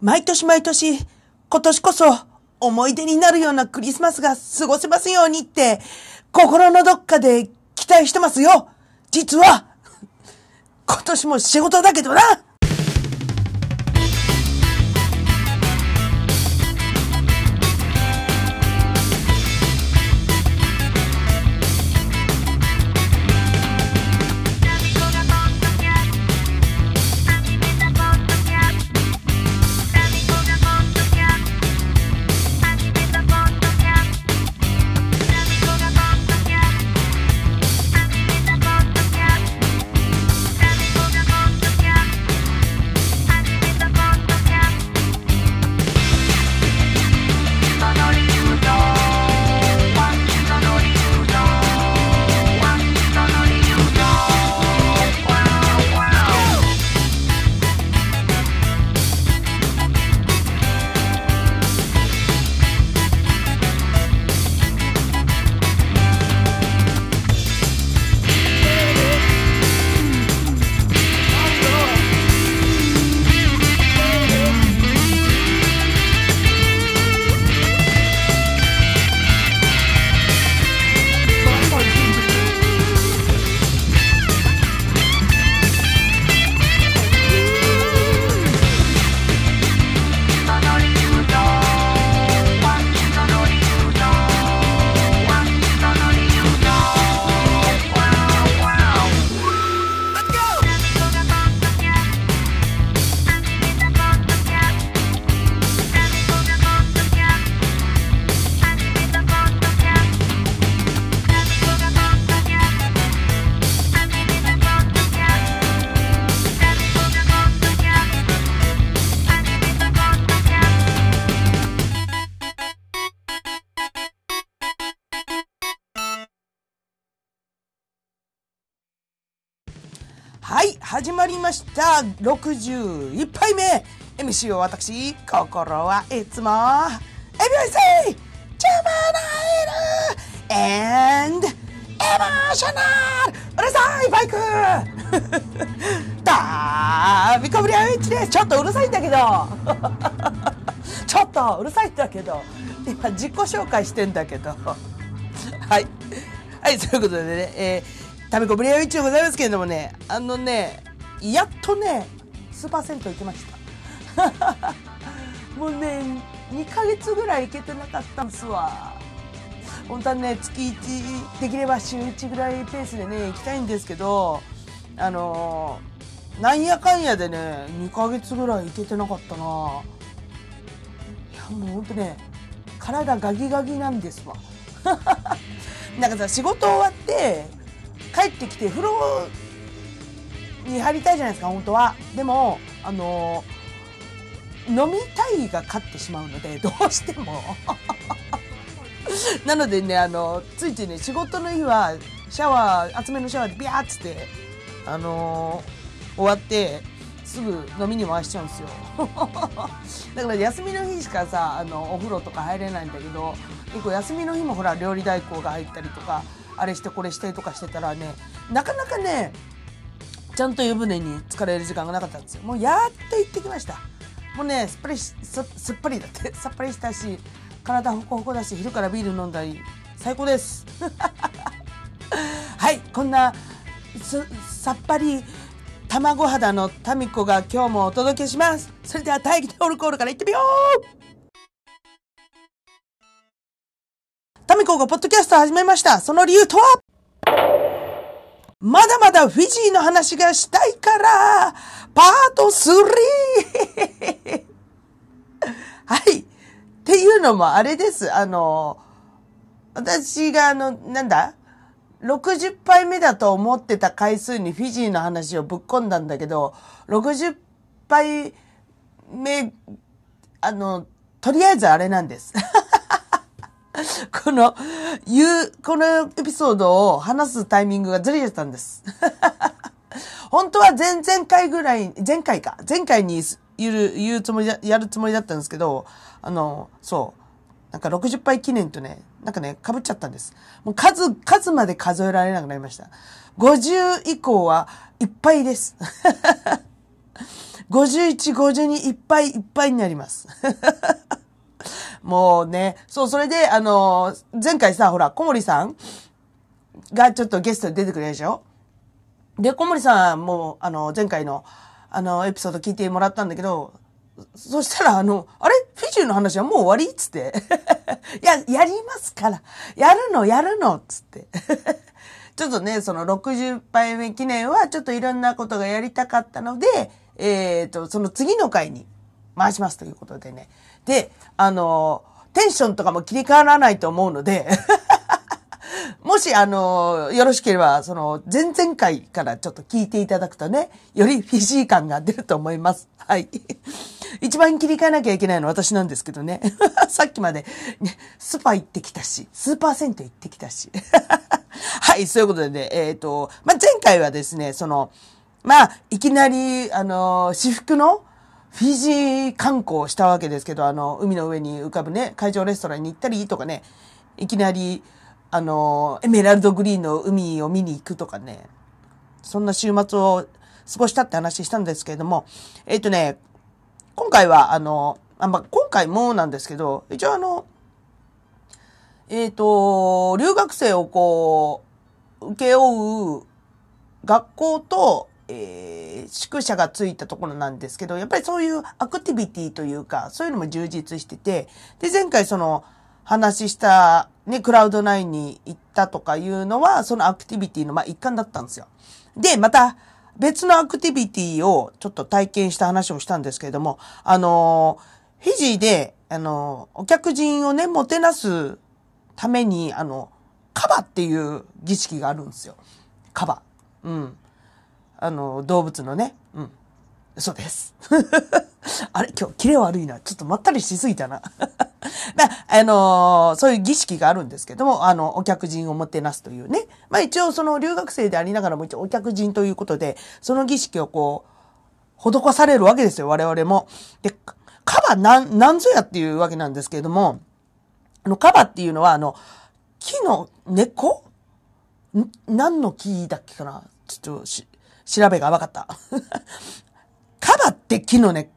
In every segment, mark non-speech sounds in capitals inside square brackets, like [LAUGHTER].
毎年毎年、今年こそ思い出になるようなクリスマスが過ごせますようにって、心のどっかで期待してますよ。実は、今年も仕事だけどな。はい、始まりました。61杯目。MC を私、心はいつも、ABC! ジャマナイル and エモーショナルうるさいバイクダービコブリアウィッチです。ちょっとうるさいんだけど。ちょっとうるさいんだけど。今自己紹介してんだけど。はい。はい、ということでね、えー、タミコブリアウィッチでございますけれどもね、あのね、やっとね、スーパー銭湯行きました。[LAUGHS] もうね、2ヶ月ぐらい行けてなかったんですわ。本当はね、月1、できれば週1ぐらいペースでね、行きたいんですけど、あのー、なんやかんやでね、2ヶ月ぐらい行けてなかったな。いや、もう本当ね、体ガギガギなんですわ。[LAUGHS] なんかさ仕事終わって帰ってきて風呂に入りたいじゃないですか本当は。でもあの飲みたいが勝ってしまうので [LAUGHS] どうしても。[LAUGHS] なのでねあのついてね仕事の日はシャワー厚めのシャワーでビャーっつってあの終わってすぐ飲みに回しちゃうんですよ。[LAUGHS] だから休みの日しかさあのお風呂とか入れないんだけど結構休みの日もほら料理代行が入ったりとかあれしてこれしてとかしてたらねなかなかねちゃんと湯船に浸かれる時間がなかったんですよ。もうやっと行ってきました。もうねすっぱりすすっぱりだって。[LAUGHS] さっぱりしたし体ホコホコだし昼からビール飲んだり最高です。[LAUGHS] はいこんなすさっぱり卵肌のタミコが今日もお届けします。それでは大気でオルコールからいってみよう。タミコがポッドキャスト始めましたその理由とは？まだまだフィジーの話がしたいからパート 3! [LAUGHS] はい。っていうのもあれです。あの、私があの、なんだ？60杯目だと思ってた回数にフィジーの話をぶっ込んだんだけど、60杯目、あの、とりあえずあれなんです。[LAUGHS] [LAUGHS] この、言う、このエピソードを話すタイミングがずれちゃったんです。[LAUGHS] 本当は前々回ぐらい、前回か、前回に言う、言うつもりだ、やるつもりだったんですけど、あの、そう、なんか60杯記念とね、なんかね、被っちゃったんです。もう数、数まで数えられなくなりました。50以降はいっぱいです。[LAUGHS] 51、52いっぱいいっぱいになります。もうね、そう、それで、あの、前回さ、ほら、小森さんがちょっとゲストで出てくれるでしょ？で、小森さんも、あの、前回の、あの、エピソード聞いてもらったんだけど、そしたら、あの、あれ？フィジーの話はもう終わり？っつって。[LAUGHS] いや、やりますから。やるの、やるのつって。[LAUGHS] ちょっとね、その60杯目記念はちょっといろんなことがやりたかったので、えっ、ー、と、その次の回に回しますということでね。で、あの、テンションとかも切り替わらないと思うので [LAUGHS] もし、あの、よろしければ、その、前々回からちょっと聞いていただくとね、よりフィジー感が出ると思います。はい。[LAUGHS] 一番切り替えなきゃいけないのは私なんですけどね。[LAUGHS] さっきまで、ね、スーパー行ってきたし、スーパー銭湯行ってきたし。はい、そういうことでね、えっ、ー、と、ま、前回はですね、その、まあ、いきなり、あの、私服のフィジー観光したわけですけど、あの、海の上に浮かぶね、海上レストランに行ったりとかね、いきなり、あの、エメラルドグリーンの海を見に行くとかね、そんな週末を過ごしたって話したんですけれども、えっ、ー、とね、今回は、あの、あまあ、今回もなんですけど、一応あの、えっ、ー、と、留学生をこう、受け負う学校と、えー、宿舎がついたところなんですけど、やっぱりそういうアクティビティというか、そういうのも充実してて、で、前回その、話した、ね、クラウド9に行ったとかいうのは、そのアクティビティの、まあ、一環だったんですよ。で、また、別のアクティビティをちょっと体験した話をしたんですけれども、あの、フィジーで、あの、お客人をね、もてなすために、あの、カバっていう儀式があるんですよ。カバ。うん。あの、動物のね。うん。そうです。[LAUGHS] あれ？今日、キレ悪いな。ちょっとまったりしすぎたな。[LAUGHS] まあ、のー、そういう儀式があるんですけども、あの、お客人をもてなすというね。まあ一応その留学生でありながらも一応お客人ということで、その儀式をこう、施されるわけですよ、我々も。で、カバなん、なんぞやっていうわけなんですけれども、あの、カバっていうのは、あの、木の根っこ？ん？何の木だっけかな？ちょっとし、調べがわかった。[LAUGHS] カバって木の根、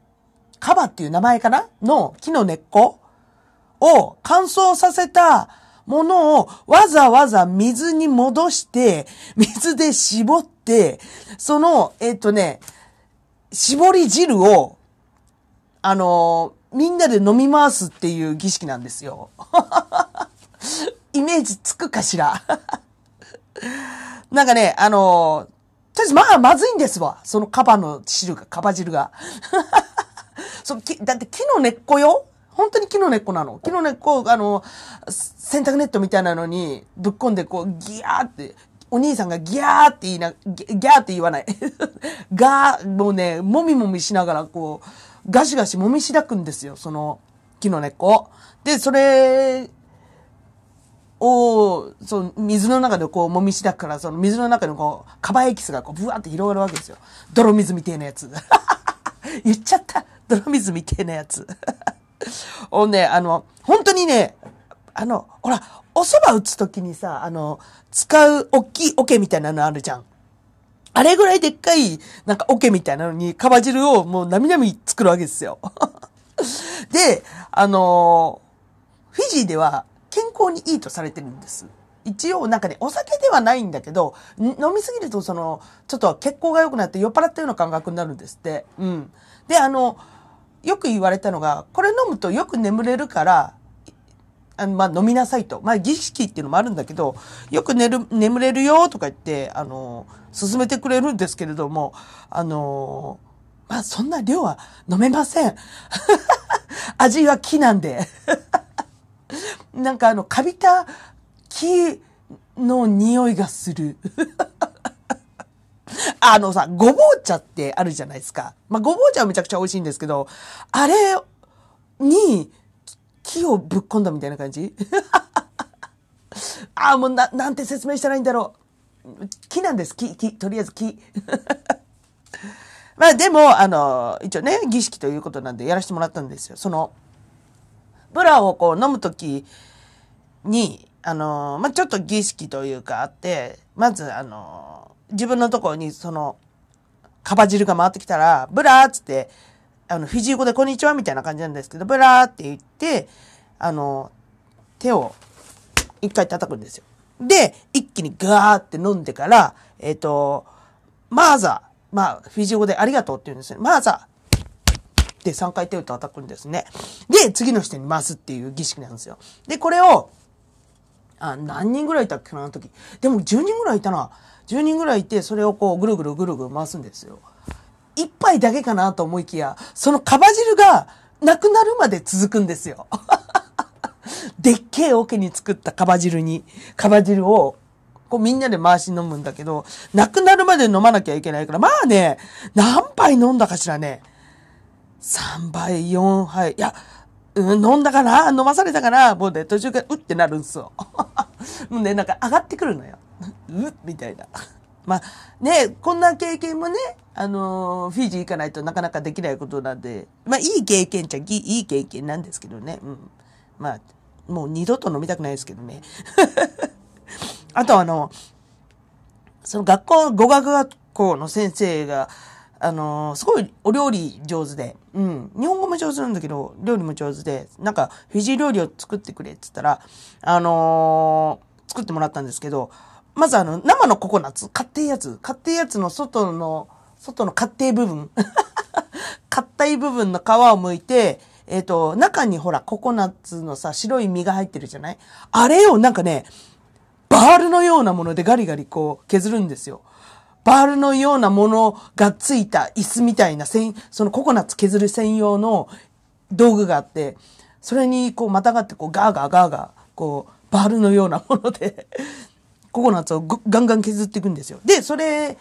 カバっていう名前かなの木の根っこを乾燥させたものをわざわざ水に戻して、水で絞って、その、えっ、ー、とね、絞り汁を、あのみんなで飲み回すっていう儀式なんですよ。[LAUGHS] イメージつくかしら [LAUGHS] なんかね、あのとりあえずまあまずいんですわ。そのカバの汁が、カバ汁が。[LAUGHS] そだって木の根っこよ本当に木の根っこなの。木の根っこ、あの、洗濯ネットみたいなのにぶっ込んでこうギャーって、お兄さんがギャーって言いな、ギャーって言わない。[LAUGHS] ガー、もうね、もみもみしながらこう、ガシガシもみしだくんですよ、その木の根っこ。で、それその水の中でこうもみしだから、その水の中にこう、カバエキスがこう、ブワーって広がるわけですよ。[LAUGHS] 泥水みてえなやつ。[LAUGHS] 言っちゃった。泥水みてえなやつ。[LAUGHS] おね、あの、本当にね、あの、ほら、お蕎麦打つときにさ、あの、使う大きい桶みたいなのあるじゃん。あれぐらいでっかい、なんか桶みたいなのに、カバ汁をもうなみなみ作るわけですよ。で、あのフィジーでは健康にいいとされてるんです。一応なんかね、お酒ではないんだけど、飲みすぎるとその、ちょっと血行が良くなって酔っ払ったような感覚になるんですって。うん。で、あの、よく言われたのが、これ飲むとよく眠れるから、あの、まあ、飲みなさいと。まあ、儀式っていうのもあるんだけど、よく寝る、眠れるよとか言って、あの、勧めてくれるんですけれども、あの、まあ、そんな量は飲めません。[LAUGHS] 味は木なんで。なんかあの、カビた木の匂いがする。[LAUGHS] あのさ、ごぼう茶ってあるじゃないですか。まあ、ごぼう茶はめちゃくちゃ美味しいんですけど、あれに、木をぶっ込んだみたいな感じ？[LAUGHS] ああ、もうな、なんて説明したらいいんだろう。木なんです、木、木、とりあえず木。[LAUGHS] まあでも、あの、一応ね、儀式ということなんでやらせてもらったんですよ。その、ブラをこう飲むときに、あの、まあちょっと儀式というかあって、まず、あの、自分のところにその、カバ汁が回ってきたら、 Bula っつって、あの、フィジー語でこんにちはみたいな感じなんですけど、 Bula って言って、あの、手を一回叩くんですよ。で、一気にガーって飲んでから、えっ、と、 maca、まあ、フィジー語でありがとうって言うんですね。 maca で3回手を叩くんですね。で、次の人に回すっていう儀式なんですよ。で、これを、あ、何人ぐらいいたっけな、あの時。でも10人ぐらいいたな。10人ぐらいいて、それをこう、ぐるぐるぐるぐる回すんですよ。一杯だけかなと思いきや、そのカバ汁がなくなるまで続くんですよ。[LAUGHS] でっけえ桶に作ったカバ汁に、カバ汁を、こうみんなで回し飲むんだけど、なくなるまで飲まなきゃいけないから、まあね、何杯飲んだかしらね。3杯、4杯、いや、うん、飲んだかな？飲まされたかな？もうね、途中からうってなるんですよ。[LAUGHS] もうね、なんか上がってくるのよ。[LAUGHS] うっみたいな。[LAUGHS] まあね、こんな経験もね、あのフィジー行かないとなかなかできないことなんで、まあいい経験っちゃいいいい経験なんですけどね。うん。まあ、もう二度と飲みたくないですけどね。あとあの、その学校、語学学校の先生が、あのーすごいお料理上手で、うん、日本語も上手なんだけど、料理も上手で、なんか、フィジー料理を作ってくれって言ったら、あのー作ってもらったんですけど、まずあの、生のココナッツ、買っていやつ、買っていやつの外の、外の買って部分、[LAUGHS] 硬い部分の皮を剥いて、えっ、と、中にほら、ココナッツのさ、白い実が入ってるじゃない？あれをなんかね、バールのようなものでガリガリこう削るんですよ。バールのようなものがついた椅子みたいな、そのココナッツ削る専用の道具があって、それにこうまたがってこうガーガーガーガー、こうバールのようなもので、ココナッツをガンガン削っていくんですよ。で、それ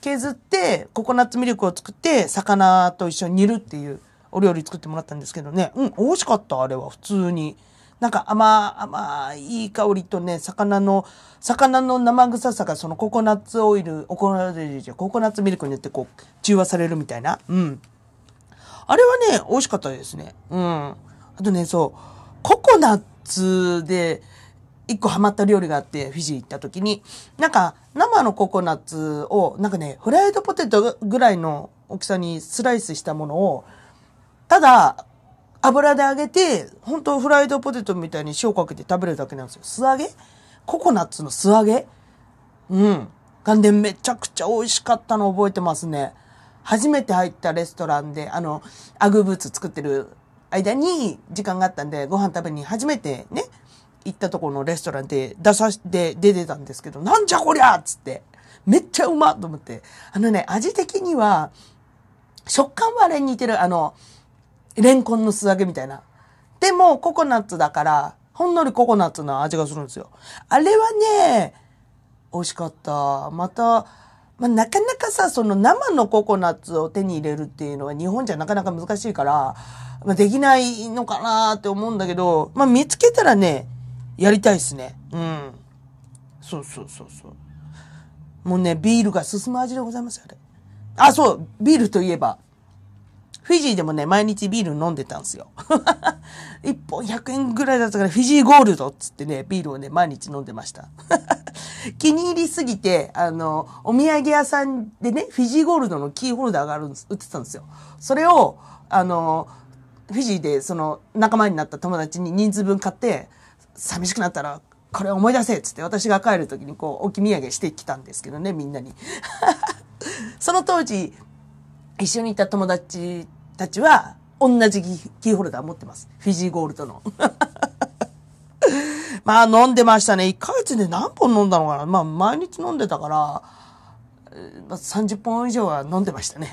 削って、ココナッツミルクを作って、魚と一緒に煮るっていうお料理作ってもらったんですけどね。うん、美味しかった、あれは、普通に。なんか甘、甘いい香りとね、魚の、魚の生臭さがそのココナッツオイル、ココナッツ、ココナッツミルクによってこう、中和されるみたいな。うん。あれはね、美味しかったですね。うん。あとね、そう、ココナッツで、一個ハマった料理があって、フィジー行った時に、なんか、生のココナッツを、なんかね、フライドポテトぐらいの大きさにスライスしたものを、ただ、油で揚げて、本当フライドポテトみたいに塩かけて食べるだけなんですよ。素揚げ？ココナッツの素揚げ？うん。がんでめちゃくちゃ美味しかったの覚えてますね。初めて入ったレストランで、あの、アグブーツ作ってる間に時間があったんで、ご飯食べに初めてね、行ったところのレストランで出さして、出てたんですけど、なんじゃこりゃっつって、めっちゃうまっと思って。あのね、味的には、食感はあれに似てる、あの、レンコンの素揚げみたいな。でも、ココナッツだから、ほんのりココナッツの味がするんですよ。あれはね、美味しかった。また、まあ、なかなかさ、その生のココナッツを手に入れるっていうのは日本じゃなかなか難しいから、まあ、できないのかなって思うんだけど、まあ、見つけたらね、やりたいっすね。うん。そうそうそうそう。もうね、ビールが進む味でございます、あれ。あ、そう、ビールといえば、フィジーでもね、毎日ビール飲んでたんですよ。[LAUGHS] 1本100円ぐらいだったから、フィジーゴールドっつってね、ビールをね、毎日飲んでました。[LAUGHS] 気に入りすぎて、あの、お土産屋さんでね、フィジーゴールドのキーホルダーがあるんです、売ってたんですよ。それを、あの、フィジーでその仲間になった友達に人数分買って、寂しくなったら、これ思い出せっつって私が帰る時にこう置き土産してきたんですけどねみんなに [LAUGHS] その当時一緒にいた友達たちは同じキーホルダー持ってます。フィジーゴールドの。[LAUGHS] まあ飲んでましたね。1ヶ月で何本飲んだのかな。まあ毎日飲んでたからまあ30本以上は飲んでましたね。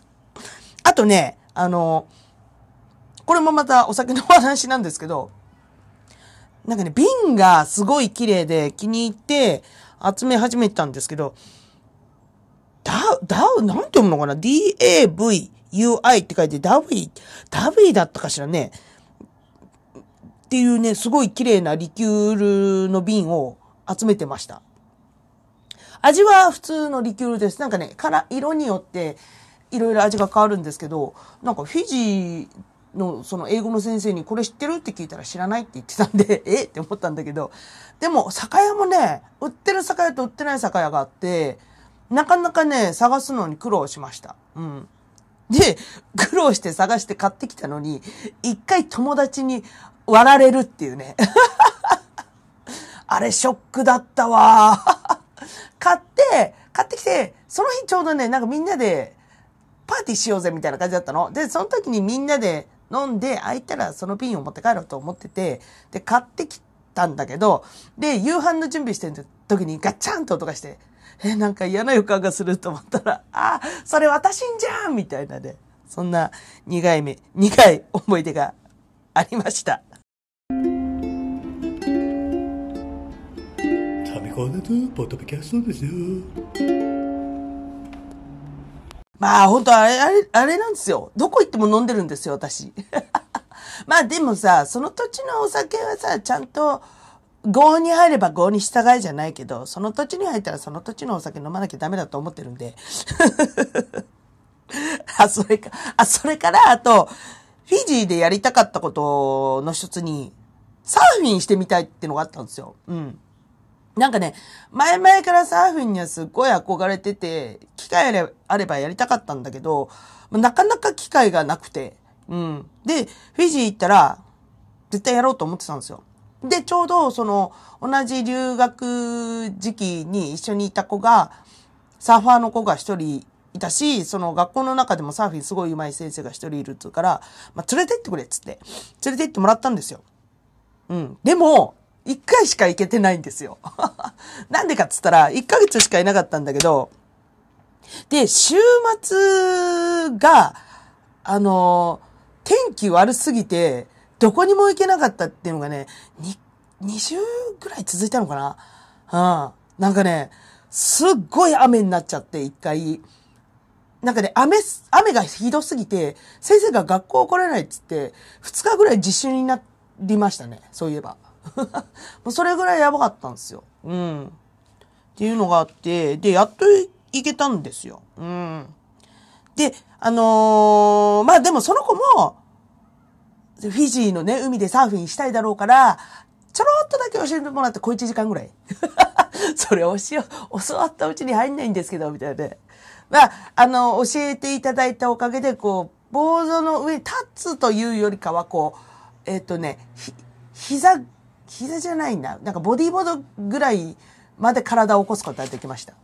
[LAUGHS] あとねあのこれもまたお酒の話なんですけどなんかね、瓶がすごい綺麗で気に入って集め始めたんですけど、ダウ、ダウ、なんて読むのかな ?DAV UI って書いてダウィ、ダウィだったかしらね。っていうね、すごい綺麗なリキュールの瓶を集めてました。味は普通のリキュールです。なんかね、から、色によっていろいろ味が変わるんですけど、なんかフィジーのその英語の先生にこれ知ってるって聞いたら知らないって言ってたんで、[LAUGHS] え？って思ったんだけど、でも酒屋もね、売ってる酒屋と売ってない酒屋があって、なかなかね、探すのに苦労しました。うん。[LAUGHS] で、苦労して探して買ってきたのに、一回友達に割られるっていうね。[LAUGHS] あれショックだったわ。[LAUGHS] 買って、買ってきて、その日ちょうどね、なんかみんなでパーティーしようぜみたいな感じだったの。で、その時にみんなで飲んで、空いたらその瓶を持って帰ろうと思ってて、で、買ってきたんだけど、で、夕飯の準備してる時にガッチャンと音がして、え、なんか嫌な予感がすると思ったら、あ、それ私んじゃんみたいなね。そんな苦い目、苦い思い出がありました。ポッドキャストですよ。まあ本当あれ、あれ、あれなんですよ。どこ行っても飲んでるんですよ、私。[LAUGHS] まあでもさ、その土地のお酒はさ、ちゃんと、合に入れば合に従いじゃないけど、その土地に入ったらその土地のお酒飲まなきゃダメだと思ってるんで。[LAUGHS] あ、それか、あ、それから、あと、フィジーでやりたかったことの一つに、サーフィンしてみたいっていうのがあったんですよ。うん。なんかね、前々からサーフィンにはすっごい憧れてて、機会あればやりたかったんだけど、なかなか機会がなくて、うん。で、フィジー行ったら、絶対やろうと思ってたんですよ。で、ちょうど、その、同じ留学時期に一緒にいた子が、サーファーの子が一人いたし、その学校の中でもサーフィンすごい上手い先生が一人いるっつうから、まあ、連れてってくれっつって、連れてってもらったんですよ。うん。でも、一回しか行けてないんですよ。[LAUGHS] なんでかっつったら、一ヶ月しかいなかったんだけど、で、週末が、あの、天気悪すぎて、どこにも行けなかったっていうのがね、に、2週ぐらい続いたのかな？うん。なんかね、すっごい雨になっちゃって、一回。なんかね、雨、雨がひどすぎて、先生が学校来れないっつって、2日ぐらい自習になりましたね。そういえば。[LAUGHS] もうそれぐらいやばかったんですよ。うん。っていうのがあって、で、やっと行けたんですよ。うん。で、あのーまあでもその子も、フィジーのね、海でサーフィンしたいだろうから、ちょろっとだけ教えてもらって小1時間ぐらい。[LAUGHS] それ教え、教わったうちに入んないんですけど、みたいなね。まあ、あの、教えていただいたおかげで、こう、ボードの上に立つというよりかは、こう、えっ、とね、ひ、膝、膝じゃないな。なんかボディーボードぐらいまで体を起こすことができました。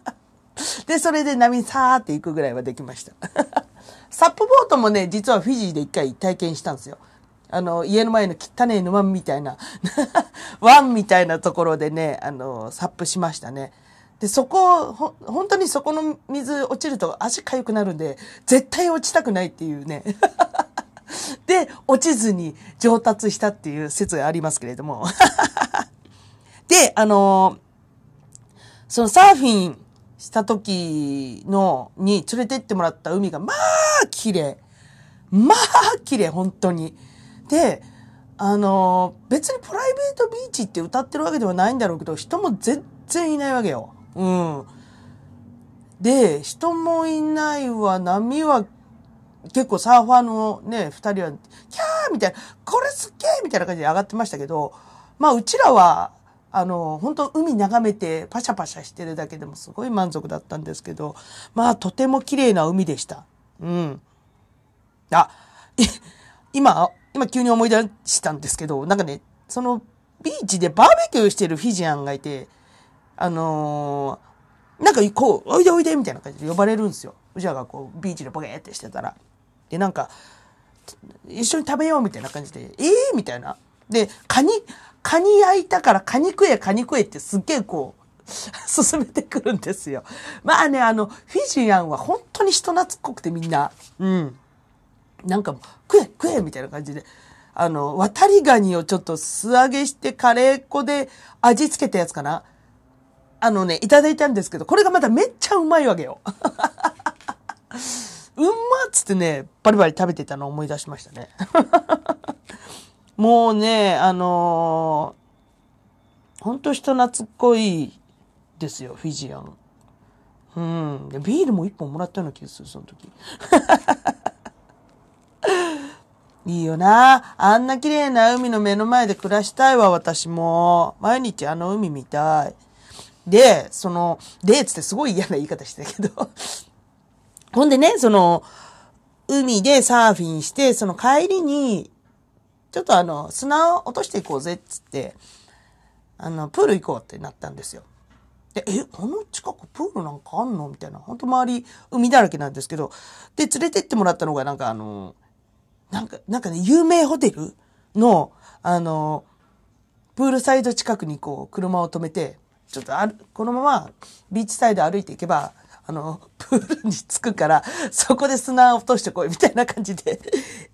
[LAUGHS] で、それで波にさーって行くぐらいはできました。サップボートもね、実はフィジーで一回体験したんですよ。あの、家の前の汚い沼みたいな、[LAUGHS] 湾みたいなところでね、あの、サップしましたね。で、そこ、ほ、本当にそこの水落ちると足痒くなるんで、絶対落ちたくないっていうね。[LAUGHS] で、落ちずに上達したっていう説がありますけれども。[LAUGHS] で、あのそのサーフィンした時の、に連れてってもらった海が、まあ、綺麗。まあ、綺麗、本当に。で、あの別にプライベートビーチって歌ってるわけではないんだろうけど、人も全然いないわけよ。うん。で、人もいないわ、波は、結構サーファーのね、二人は、キャーみたいな、これすっげーみたいな感じで上がってましたけど、まあ、うちらは、あの、本当海眺めてパシャパシャしてるだけでもすごい満足だったんですけど、まあ、とても綺麗な海でした。うん。あ、[LAUGHS] 今、今急に思い出したんですけど、なんかね、そのビーチでバーベキューしてるフィジアンがいて、あのーなんかこう、おいでおいでみたいな感じで呼ばれるんですよ。うちらがこう、ビーチでボケーってしてたら。で、なんか、一緒に食べようみたいな感じで、ええー、みたいな。で、カニ、カニ焼いたからカニ食え、カニ食えってすっげえこう、[LAUGHS] 進めてくるんですよ。まあね、あの、フィジアンは本当に人懐っこくてみんな。うん。なんか、食え、食えみたいな感じで。あの、渡りガニをちょっと素揚げしてカレー粉で味付けたやつかな。あのね、いただいたんですけど、これがまためっちゃうまいわけよ。[LAUGHS] うんまっつってね、バリバリ食べてたのを思い出しましたね。もうね、あのー、ほんと人懐っこいですよ、フィジアン。うん。でビールも一本もらったような気がする、その時。[LAUGHS] いいよな。あんな綺麗な海の目の前で暮らしたいわ、私も。毎日あの海見たい。で、その、で、つってすごい嫌な言い方してたけど。[LAUGHS] ほんでね、その、海でサーフィンして、その帰りに、ちょっとあの、砂を落としていこうぜ、っつって、あの、プール行こうってなったんですよ。で、え、この近くプールなんかあんの？みたいな。本当周り海だらけなんですけど。で、連れてってもらったのがなんかあの、なんか、なんかね、有名ホテルの、あの、プールサイド近くにこう、車を止めて、ちょっとある、このままビーチサイド歩いていけば、あの、プールに着くから、そこで砂を落としてこい、みたいな感じで、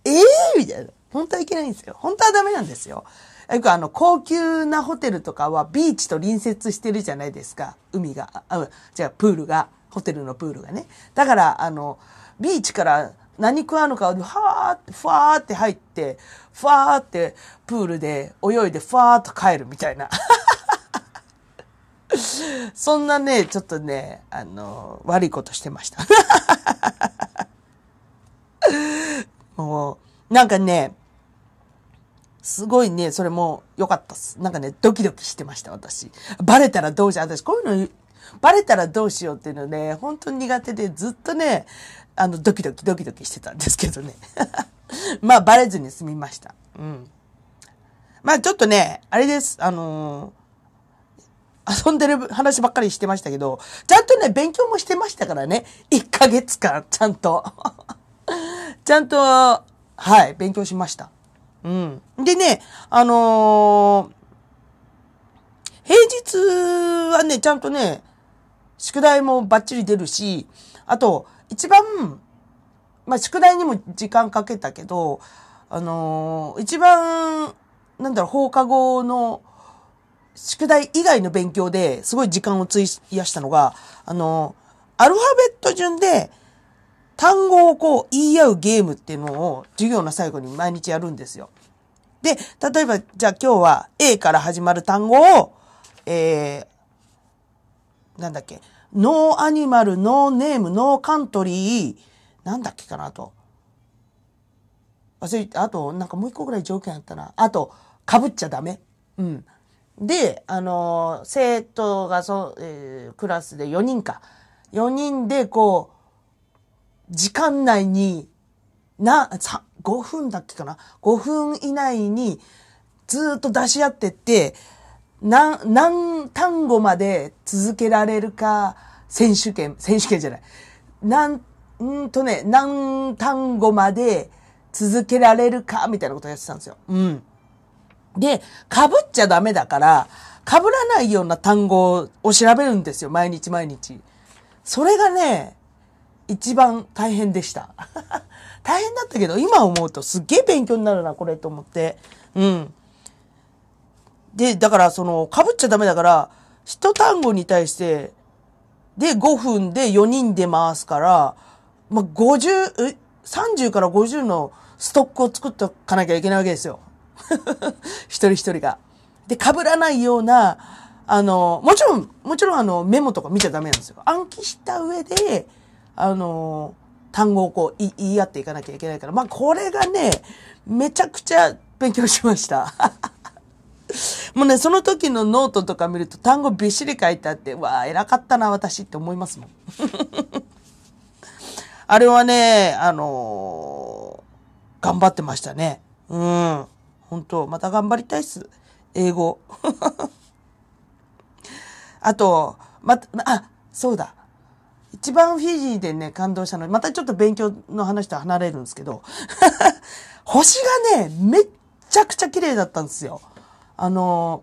ええー、みたいな。本当はいけないんですよ。本当はダメなんですよ。よくあの、高級なホテルとかはビーチと隣接してるじゃないですか。海が。あ、じゃあプールが。ホテルのプールがね。だから、あの、ビーチから何食わぬかを、はーって、ふわーって入って、ふわーってプールで泳いで、ふわーっと帰るみたいな。[LAUGHS] そんなね、ちょっとね、あの、悪いことしてました。[LAUGHS] もう、なんかね、すごいね、それも良かったっす。なんかね、ドキドキしてました、私。バレたらどうしよう。私、こういうの、バレたらどうしようっていうのね、本当に苦手で、ずっとね、あの、ドキドキドキドキしてたんですけどね。[LAUGHS] まあ、バレずに済みました。うん。まあ、ちょっとね、あれです。あのー遊んでる話ばっかりしてましたけど、ちゃんとね、勉強もしてましたからね。1ヶ月間、ちゃんと。[LAUGHS] ちゃんと、はい、勉強しました。うん。でね、あのー平日はね、ちゃんとね、宿題もバッチリ出るし、あと、一番、まあ、宿題にも時間かけたけど、あのー一番、なんだろう、放課後の、宿題以外の勉強ですごい時間を費やしたのが、あの、アルファベット順で単語をこう言い合うゲームっていうのを授業の最後に毎日やるんですよ。で、例えば、じゃあ今日は A から始まる単語を、えー、なんだっけ、 no animal、no name、no country、なんだっけかなと。忘れて、あと、なんかもう一個ぐらい条件あったな。あと、被っちゃダメ。うん。で、あの生徒がそう、えークラスで4人か。4人でこう、時間内に、な、さ、5分だっけかな ?5 分以内にずっと出し合ってって、何、何単語まで続けられるか、選手権、選手権じゃない。なん、んとね、何単語まで続けられるか、みたいなことをやってたんですよ。うん。で、被っちゃダメだから、被らないような単語を調べるんですよ、毎日毎日。それがね、一番大変でした。[LAUGHS] 大変だったけど、今思うとすっげえ勉強になるな、これと思って。うん。で、だからその、被っちゃダメだから、一単語に対して、で、5分で4人で回すから、まあ、50、30から50のストックを作っておかなきゃいけないわけですよ。[LAUGHS] 一人一人が。で、被らないような、あの、もちろん、もちろんあの、メモとか見ちゃダメなんですよ。暗記した上で、あの、単語をこう言い合っていかなきゃいけないから、まあ、これがね、めちゃくちゃ勉強しました。[LAUGHS] もうね、その時のノートとか見ると単語びっしり書いてあって、わあ、偉かったな、私って思いますもん。[LAUGHS] あれはね、あのー頑張ってましたね。うん。本当また頑張りたいっす。英語。[LAUGHS] あと、また、あ、そうだ。一番フィジーでね、感動したのは、またちょっと勉強の話と離れるんですけど、[LAUGHS] 星がね、めっちゃくちゃ綺麗だったんですよ。あの、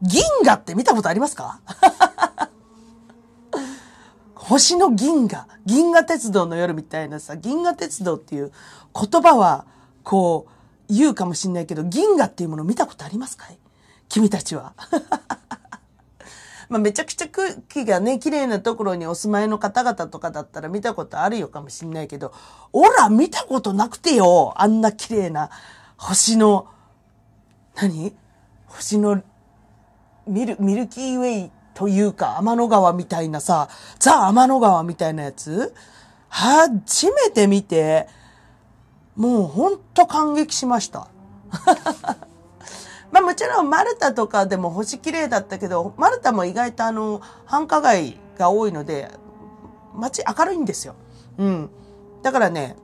銀河って見たことありますか？[LAUGHS] 星の銀河。銀河鉄道の夜みたいなさ、銀河鉄道っていう言葉は、こう、言うかもしんないけど、銀河っていうもの見たことありますかい？君たちは。まあ、めちゃくちゃ空気がね、綺麗なところにお住まいの方々とかだったら見たことあるよかもしんないけど、おら見たことなくてよ、あんな綺麗な星の、何？星のミル、ミルキーウェイというか、天の川みたいなさ、ザ・天の川みたいなやつ？初めて見て、もうほんと感激しました。まあもちろんマルタとかでも星綺麗だったけど、マルタも意外とあの、繁華街が多いので、街明るいんですよ。うん。だからね、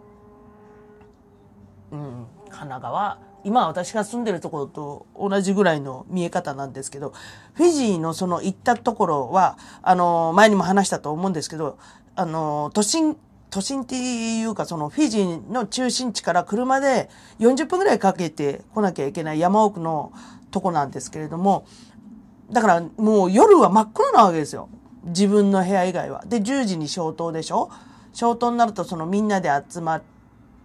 うん、神奈川、今私が住んでるところと同じぐらいの見え方なんですけど、フィジーのその行ったところは、あの、前にも話したと思うんですけど、あの、都心、都心っていうかそのフィジーの中心地から車で40分ぐらいかけて来なきゃいけない山奥のとこなんですけれども、だからもう夜は真っ暗なわけですよ。自分の部屋以外は。で、10時に消灯でしょ？消灯になるとそのみんなで集まっ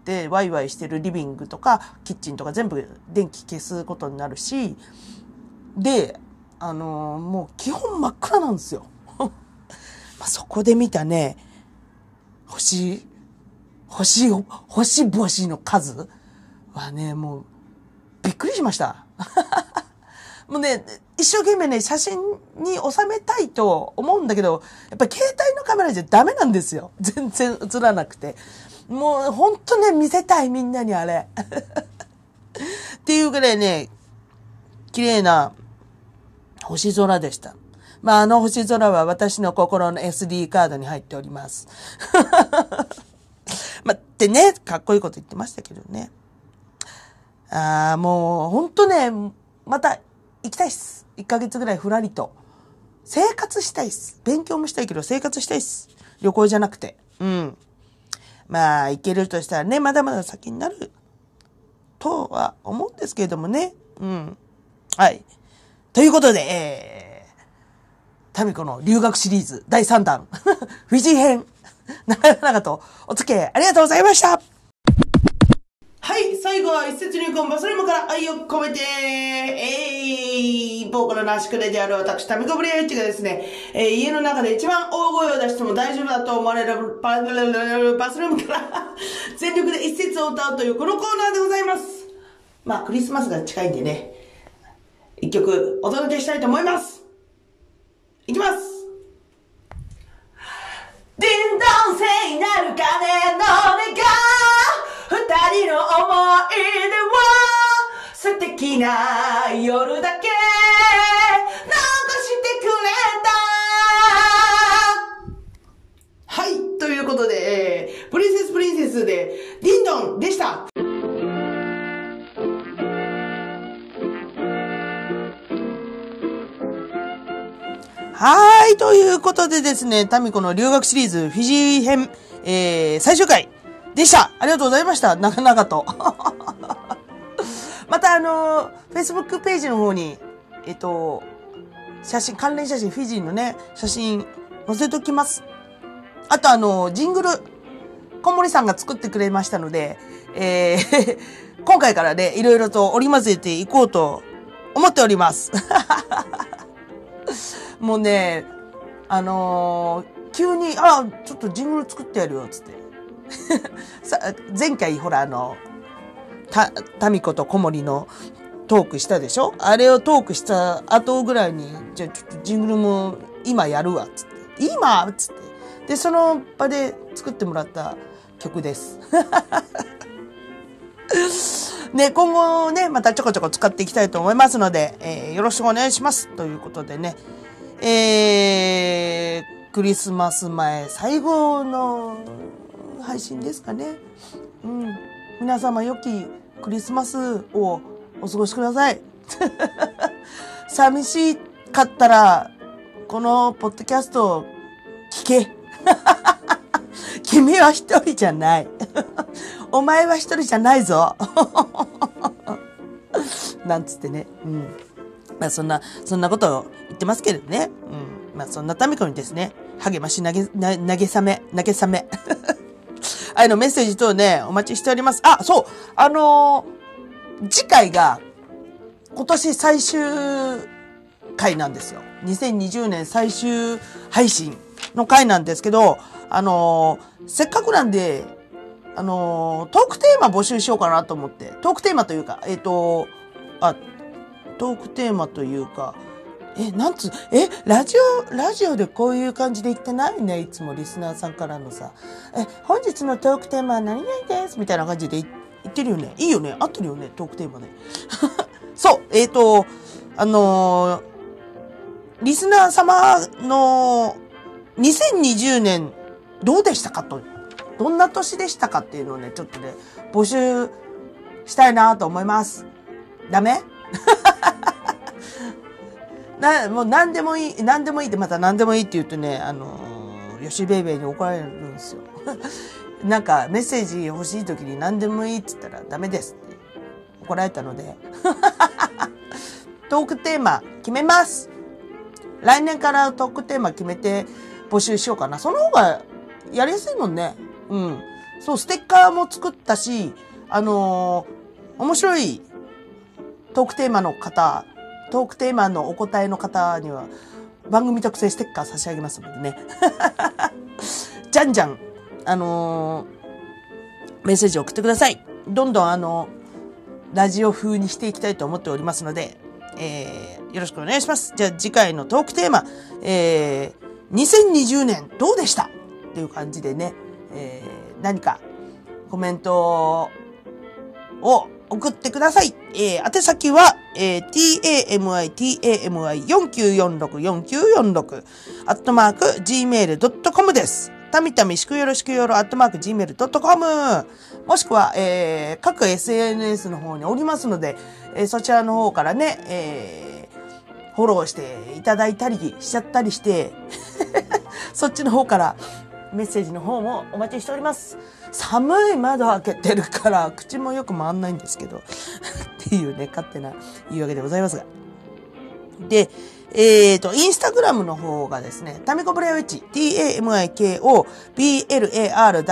てワイワイしてるリビングとかキッチンとか全部電気消すことになるし、で、あのーもう基本真っ暗なんですよ。[LAUGHS] まそこで見たね、星、星、星星の数？はね、もうびっくりしました。[LAUGHS] もうね、一生懸命ね、写真に収めたいと思うんだけど、やっぱり携帯のカメラじゃダメなんですよ。[LAUGHS] 全然映らなくて。もうほんとね、見せたいみんなにあれ。[LAUGHS] っていうぐらいね、綺麗な星空でした。まあ、あの星空は私の心の SD カードに入っております。[LAUGHS] まあ、ってね、かっこいいこと言ってましたけどね。ああ、もう、ほんとね、また行きたいっす。1ヶ月ぐらいふらりと。生活したいっす。勉強もしたいけど生活したいっす。旅行じゃなくて。うん。まあ、行けるとしたらね、まだまだ先になるとは思うんですけれどもね。うん。はい。ということで、えー、タミコの留学シリーズ第3弾、フィジー編、長々と。お付き合いありがとうございました。はい、最後は一節入魂バスルームから愛を込めて、えい、ボーカルの足利である私、タミコブリアイチがですね、えー家の中で一番大声を出しても大丈夫だと思われるバスルームから全力で一節を歌うというこのコーナーでございます。まあ、クリスマスが近いんでね、一曲お届けしたいと思います。いきます。ディンドン聖なる鐘の音が二人の思い出は素敵な夜だけ残してくれたはい、ということで、えープリンセスプリンセスでディンドンでした。はい、ということでですね、タミコの留学シリーズフィジー編、えー、最終回でした。ありがとうございました。長々と。[LAUGHS] またあの、Facebook ページの方に、えっ、と、写真、関連写真、フィジーのね、写真載せときます。あとあの、ジングル、小森さんが作ってくれましたので、えー、[LAUGHS] 今回からね、いろいろと織り交ぜていこうと思っております。[LAUGHS] もうね、あのー急に、あ、ちょっとジングル作ってやるよ、つって。[LAUGHS] さ前回、ほら、あの、た、タミコと小森のトークしたでしょ？あれをトークした後ぐらいに、じゃあちょっとジングルも今やるわ、つって。今？つって。で、その場で作ってもらった曲です。[LAUGHS] ね、今後ね、またちょこちょこ使っていきたいと思いますので、えーよろしくお願いします。ということでね、えー、クリスマス前最後の配信ですかね。うん。皆様良きクリスマスをお過ごしください。[LAUGHS] 寂しかったら、このポッドキャストを聞け。[LAUGHS] 君は一人じゃない。[LAUGHS] お前は一人じゃないぞ。なんつってね。うん。まあそんな、そんなことを言ってますけれどね。うん。まあそんなためこにですね、励まし投げ、な慰め、慰め。[LAUGHS] あのメッセージ等ね、お待ちしております。あ、そうあのー次回が今年最終回なんですよ。2020年最終配信の回なんですけど、あのーせっかくなんで、あのートークテーマ募集しようかなと思って。トークテーマというか、えっ、と、あ、トークテーマというか、え、なんつ、え、ラジオ、ラジオでこういう感じで言ってないね、いつもリスナーさんからのさ。え、本日のトークテーマは何々ですみたいな感じで言ってるよね。いいよね。合ってるよね、トークテーマね。[LAUGHS] そう、えっ、と、あのーリスナー様の2020年どうでしたかと、どんな年でしたかっていうのをね、ちょっとね、募集したいなと思います。ダメ？[LAUGHS] な、もう何でもいい、何でもいいってまた何でもいいって言うとね、あのー、ヨシベイベーに怒られるんですよ。[LAUGHS] なんかメッセージ欲しい時に何でもいいって言ったらダメですって怒られたので、[LAUGHS] トークテーマ決めます。来年からトークテーマ決めて募集しようかな。その方がやりやすいもんね。うん。そう、ステッカーも作ったし、あのー面白いトークテーマの方、トークテーマのお答えの方には番組特製ステッカー差し上げますのでね。[LAUGHS] じゃんじゃん、あのーメッセージ送ってください。どんどんあのラジオ風にしていきたいと思っておりますので、えーよろしくお願いします。じゃあ次回のトークテーマ、えー2020年どうでした？っていう感じでね、えー何かコメントを送ってください。えー宛先は、えー tami,tami49464946 アットマーク gmail.com です。たみたみしくよろしくよろアットマーク gmail.com もしくは、えー各 SNS の方におりますので、えーそちらの方からね、えーフォローしていただいたりしちゃったりして、[LAUGHS] そっちの方からメッセージの方もお待ちしております。寒い窓開けてるから口もよく回んないんですけど、[LAUGHS] っていうね、勝手な言い訳でございますが。で、えっ、と、インスタグラムの方がですね、タミコブレアウィッチ、t-a-m-i-k-o, b-l-a-r-w-i-t-c-h、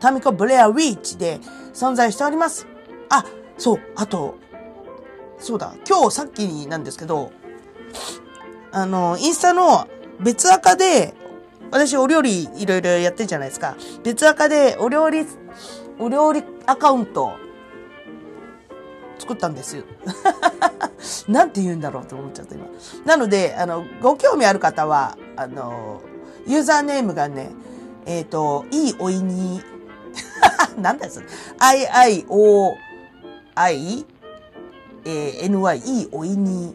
タミコブレアウィッチで存在しております。あ、そう、あと、そうだ、今日さっきなんですけど、あの、インスタの別赤で、私お料理いろいろやってるじゃないですか。別赤でお料理、お料理アカウント作ったんですよ。[LAUGHS] なんて言うんだろうと思っちゃった今。なので、あの、ご興味ある方は、あの、ユーザーネームがね、えっ、と、いいおいに、[LAUGHS] なんだよそれ。I-I-O-I、えー NY、いいおいに。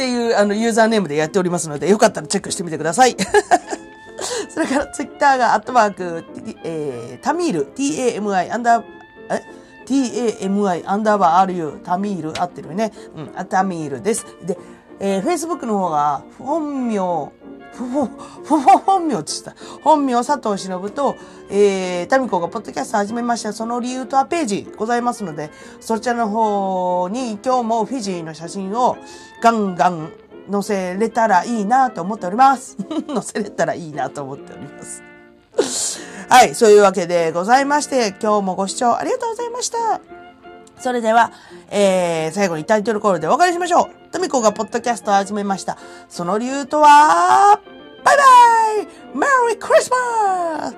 っていう、あの、ユーザーネームでやっておりますので、よかったらチェックしてみてください。[LAUGHS] それから、ツイッターが、アットマーク、えータミール、t-a-m-i、アンダー、え ?t-a-m-i、アンダーバー r-u、タミール、合ってるね。うん、タミールです。で、えー、Facebook の方が、本名、ふ [LAUGHS] ふ、ふふ、本名って言った。本名佐藤忍と、えー、タミコがポッドキャスト始めました。その理由とはページございますので、そちらの方に今日もフィジーの写真をガンガン載せれたらいいなと思っております。[LAUGHS] 載せれたらいいなと思っております。[LAUGHS] はい、そういうわけでございまして、今日もご視聴ありがとうございました。それでは、えー、最後にタイトルコールでお別れしましょう。とみこがポッドキャストを始めました。その理由とは、バイバイメリークリスマス